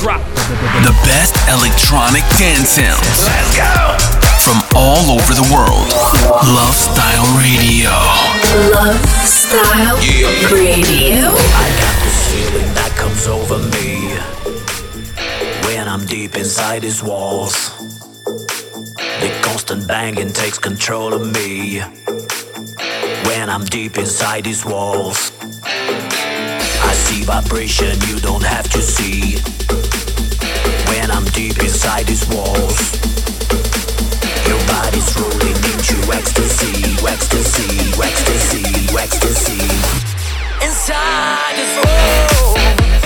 drop. The best electronic dance sounds. Let's go! From all over the world. Love Style Radio. Love Style yeah. Radio. I got this feeling that comes over me when I'm deep inside these walls. The constant banging takes control of me when I'm deep inside these walls vibration you don't have to see. When I'm deep inside these walls Your body's rolling into ecstasy, ecstasy, ecstasy, ecstasy. Inside this wall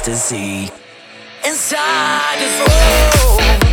ecstasy. Inside this room.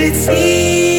it's easy.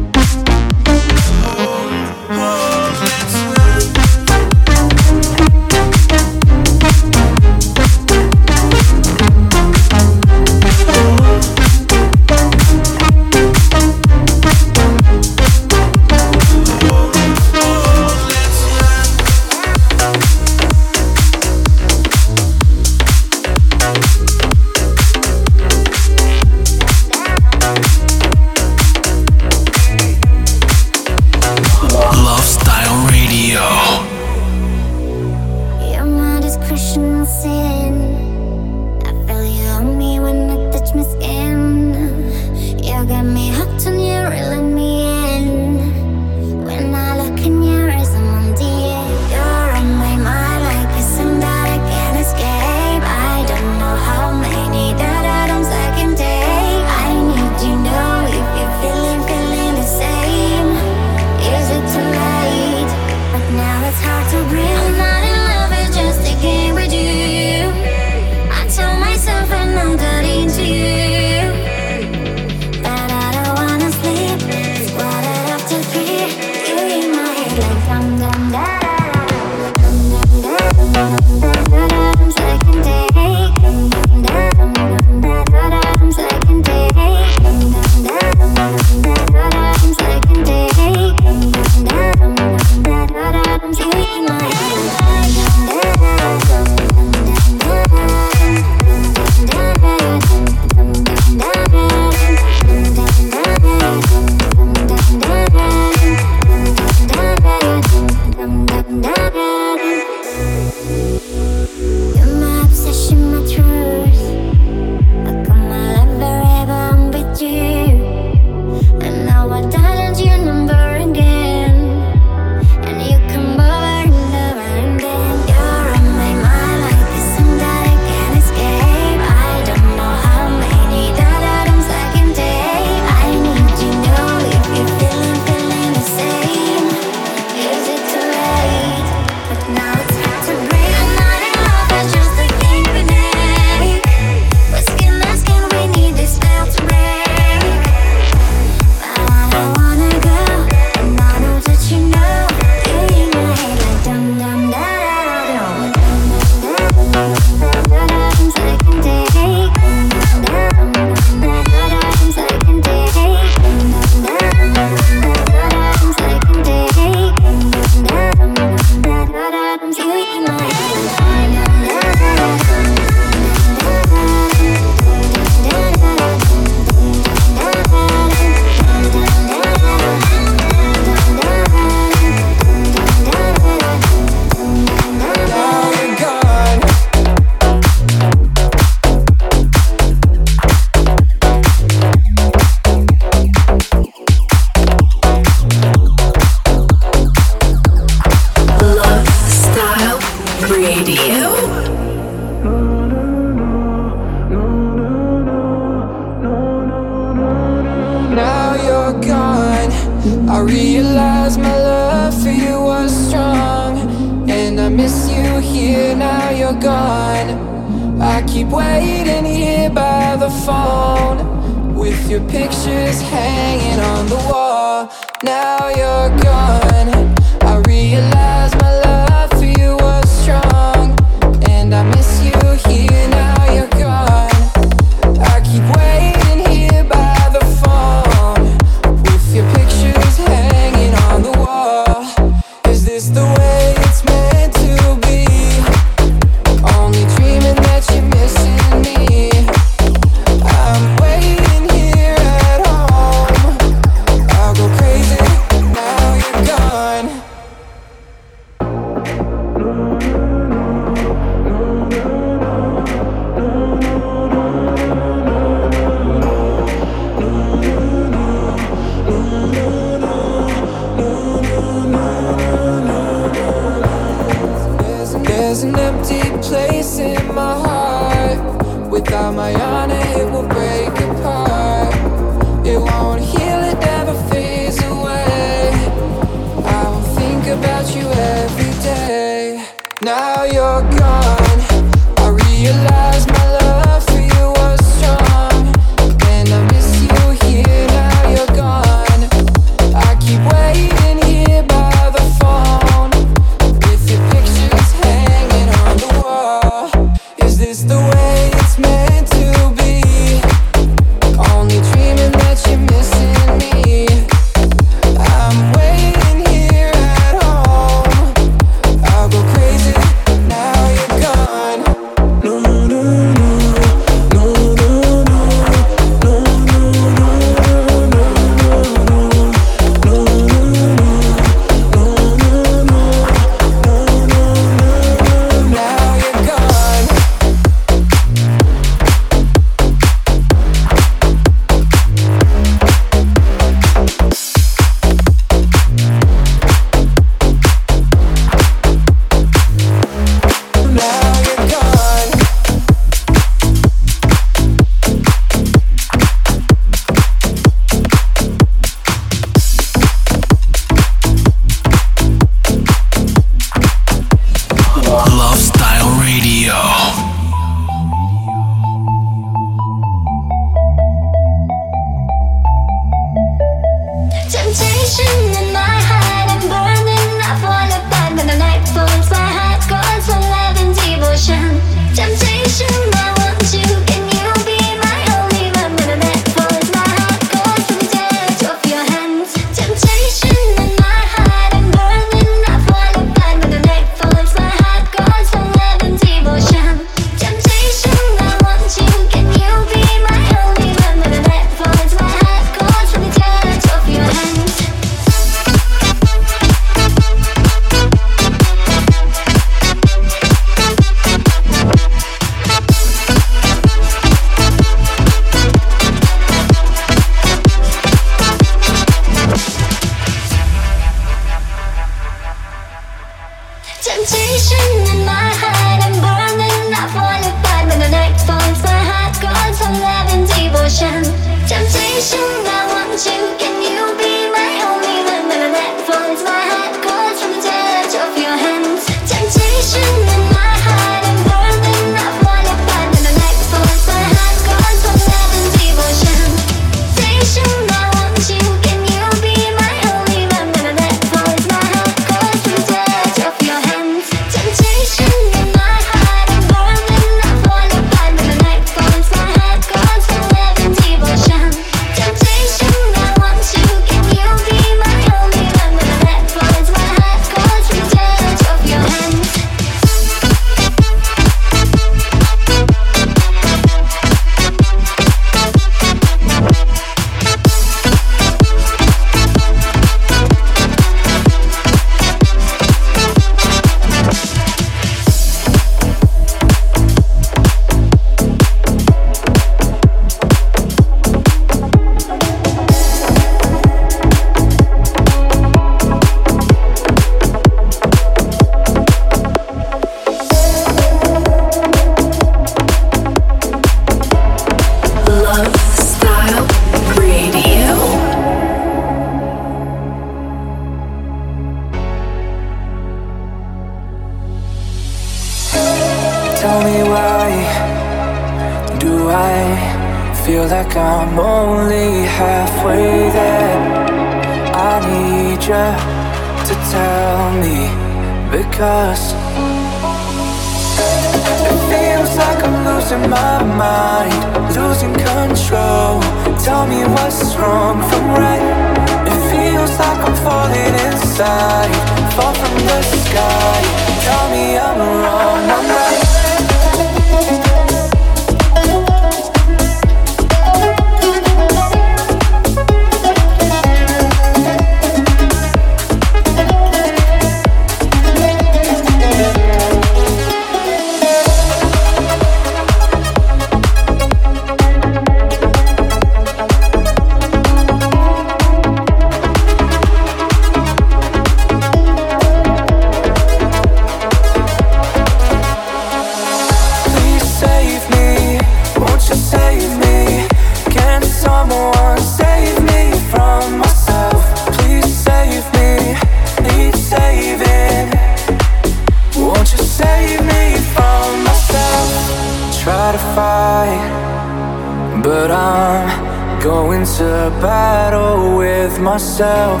Going to battle with myself.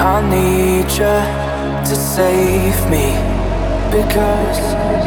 I need you to save me because.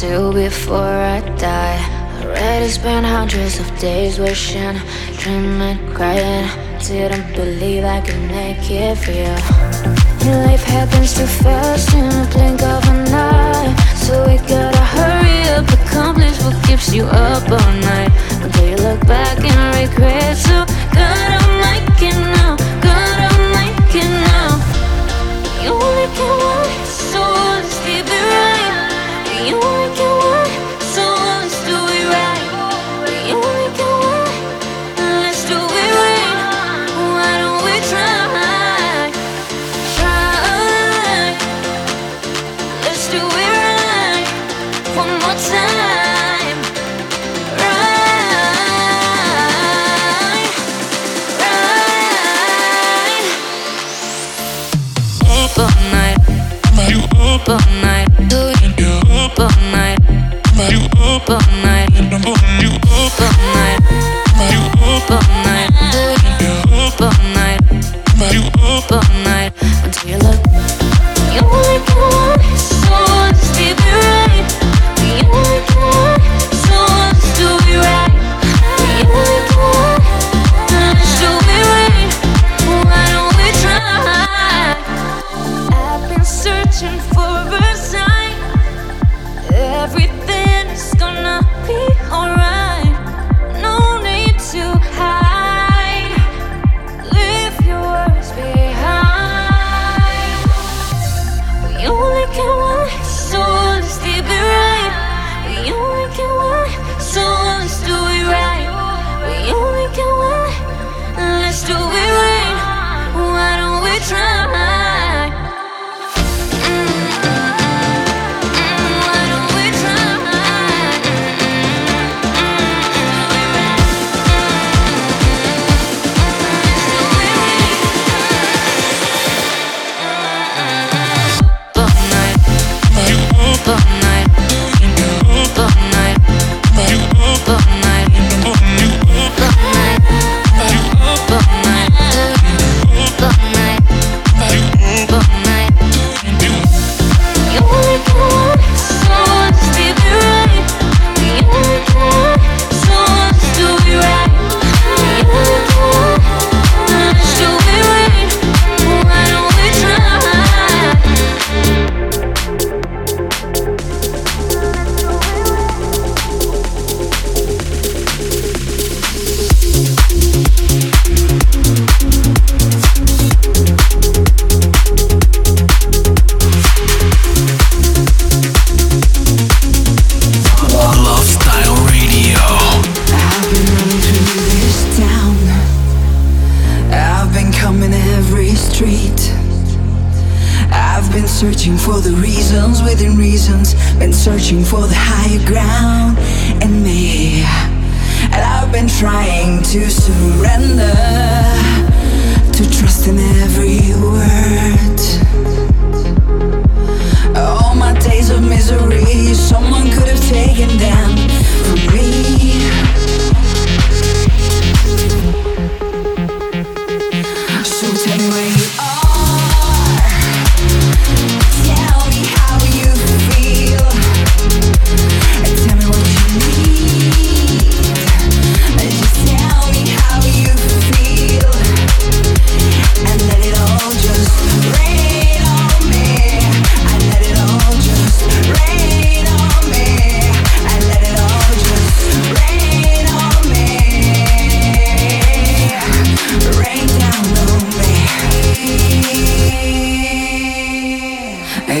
do before I die. Already spent hundreds of days wishing, dreaming, crying. Didn't believe I could make it real. And life happens too fast in the blink of an eye. So we gotta hurry up, accomplish what keeps you up all night. Until you look back and regret. So God I'm it now, God I'm it now.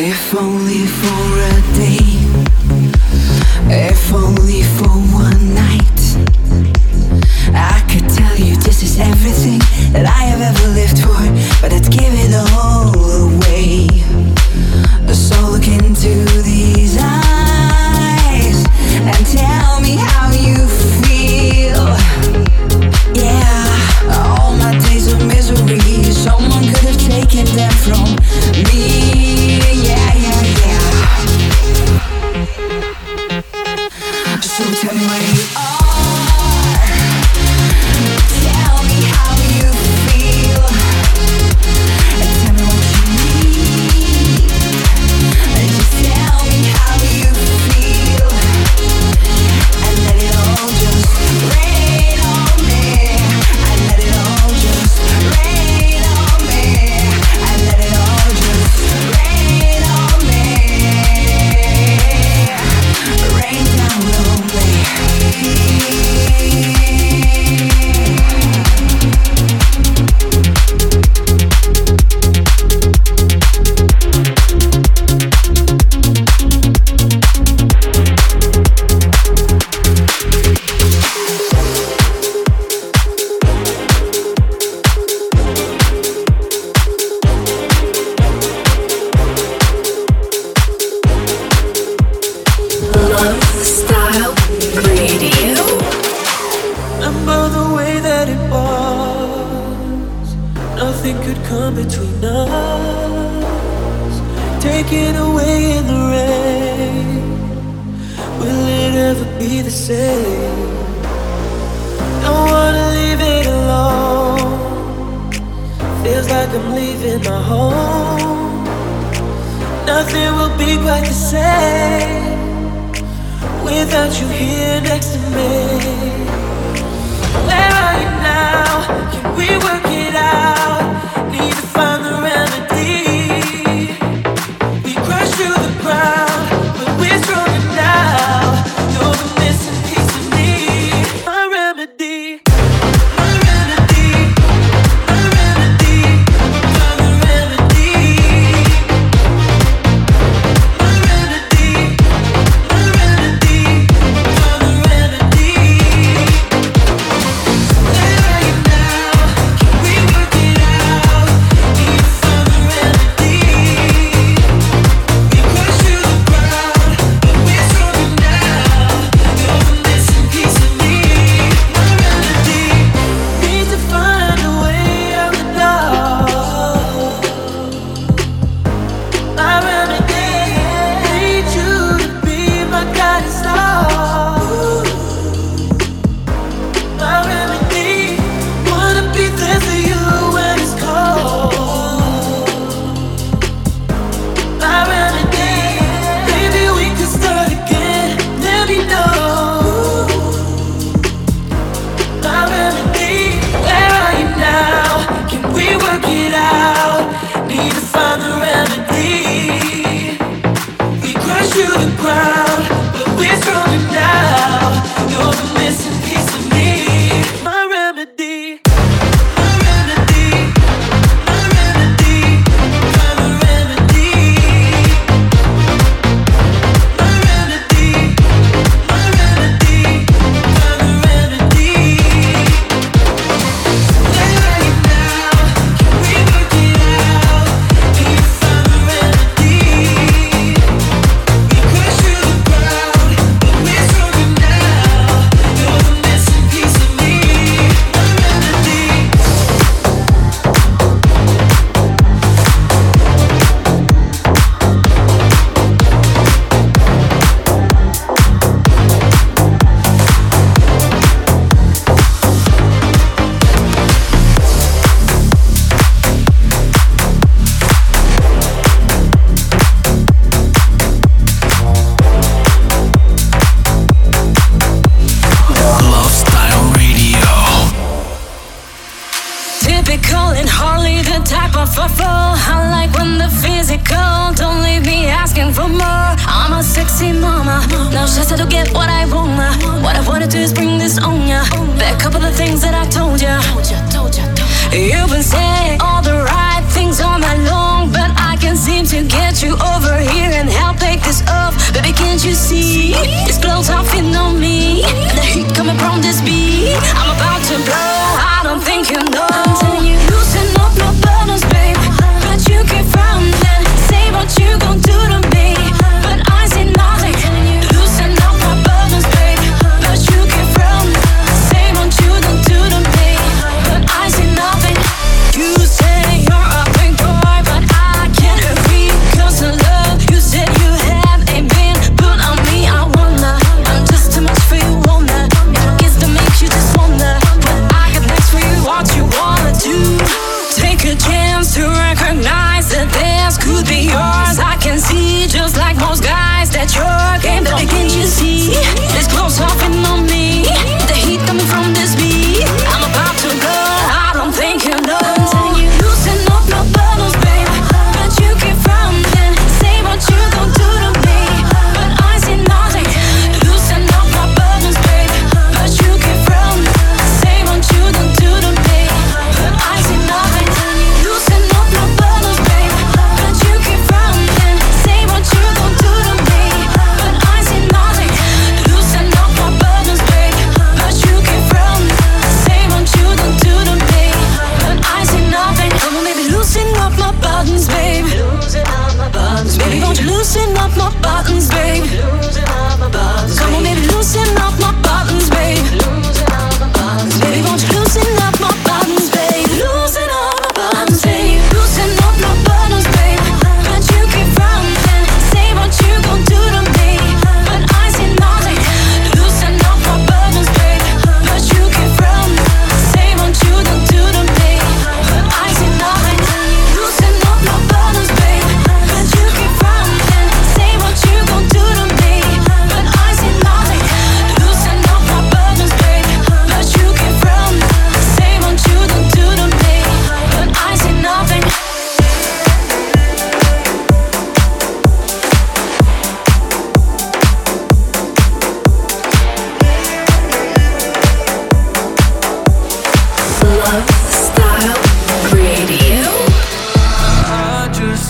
If only for a day, if only for one night, I could tell you this is everything that I have ever lived for, but it gives. like I'm leaving my home. Nothing will be quite the same without you here next to me. Where are you now? Can we work it?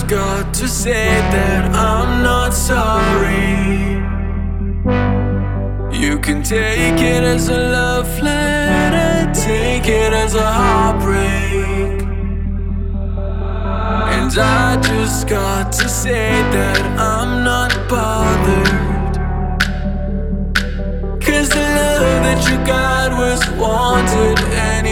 just got to say that I'm not sorry. You can take it as a love letter, take it as a heartbreak. And I just got to say that I'm not bothered. Cause the love that you got was wanted anyway.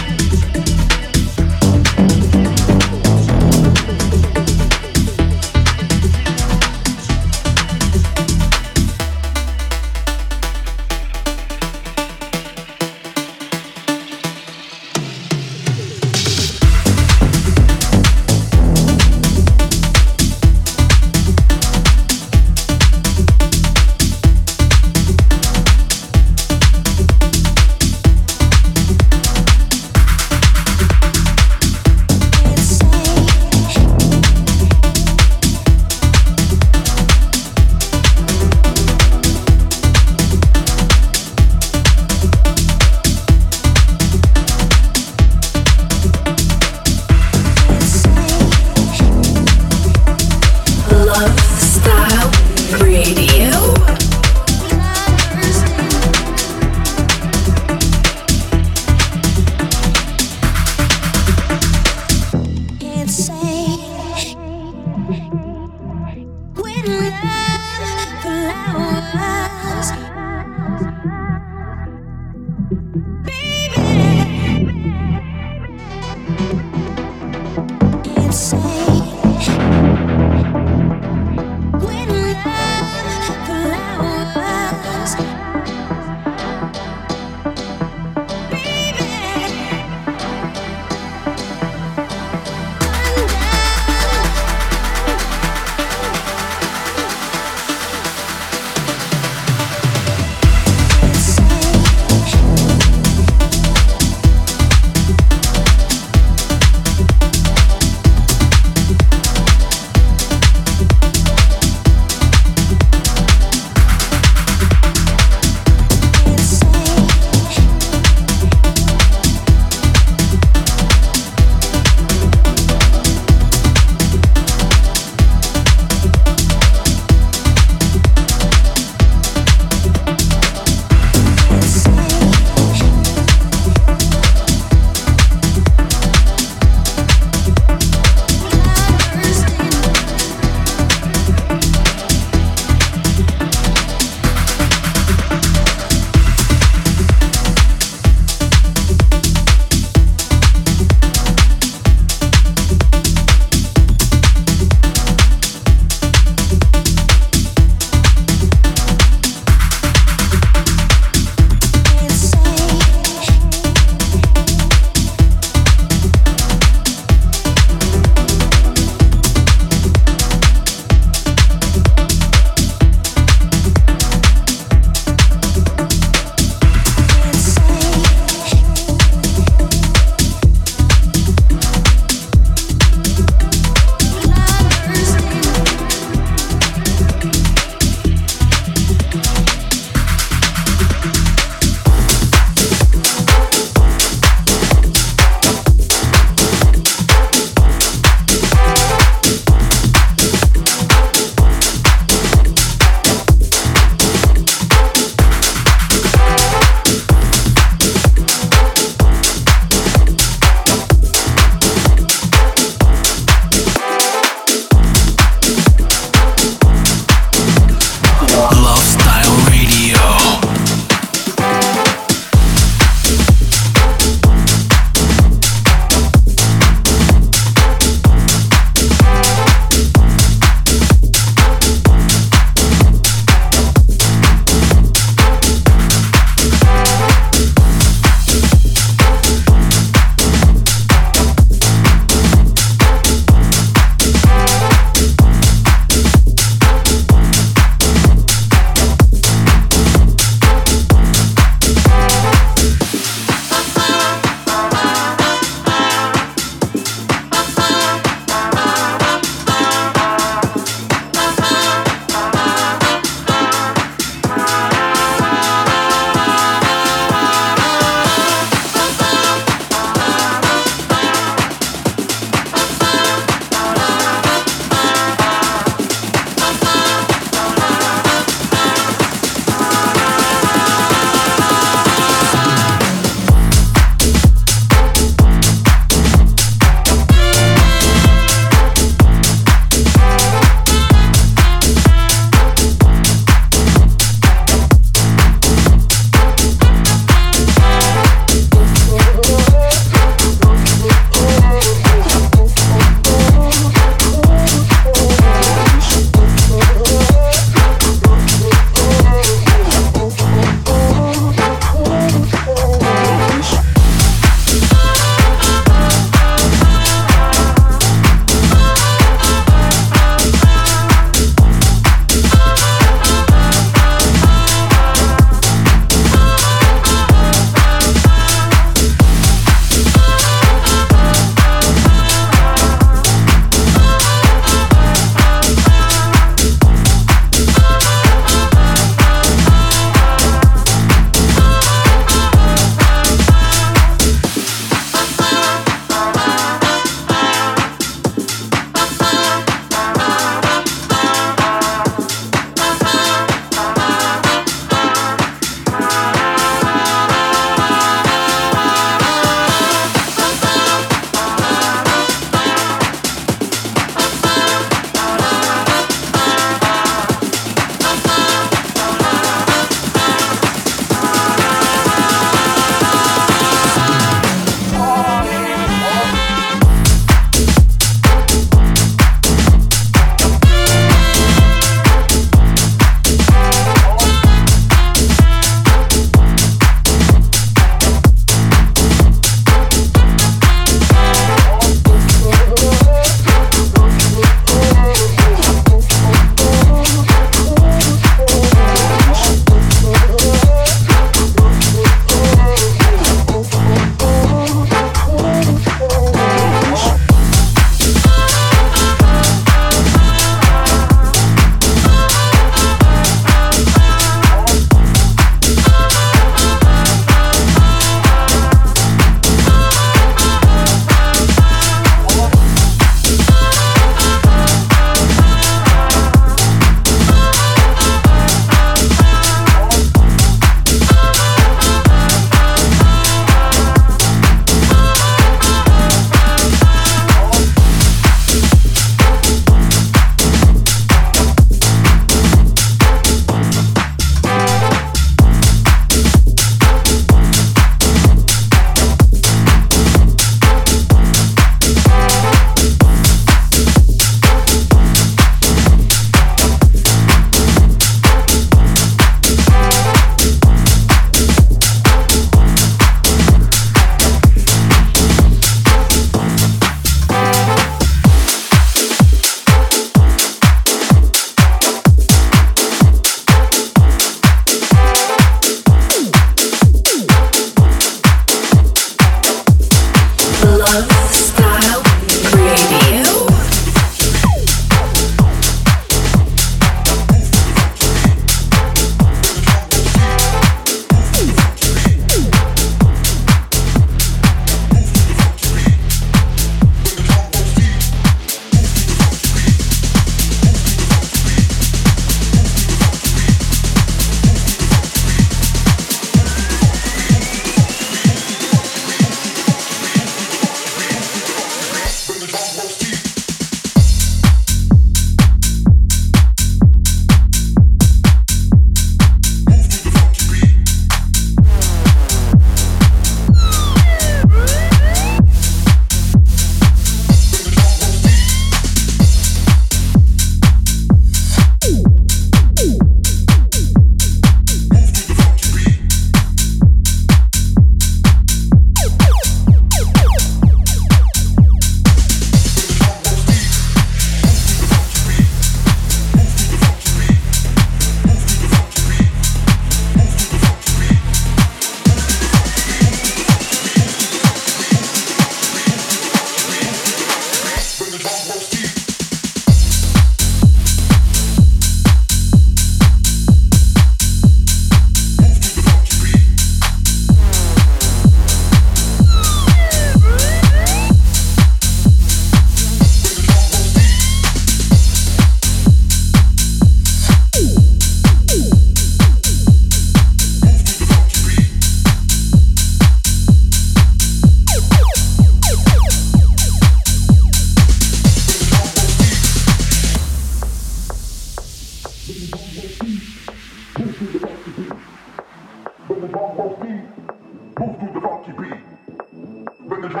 Move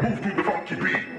to the funky beat.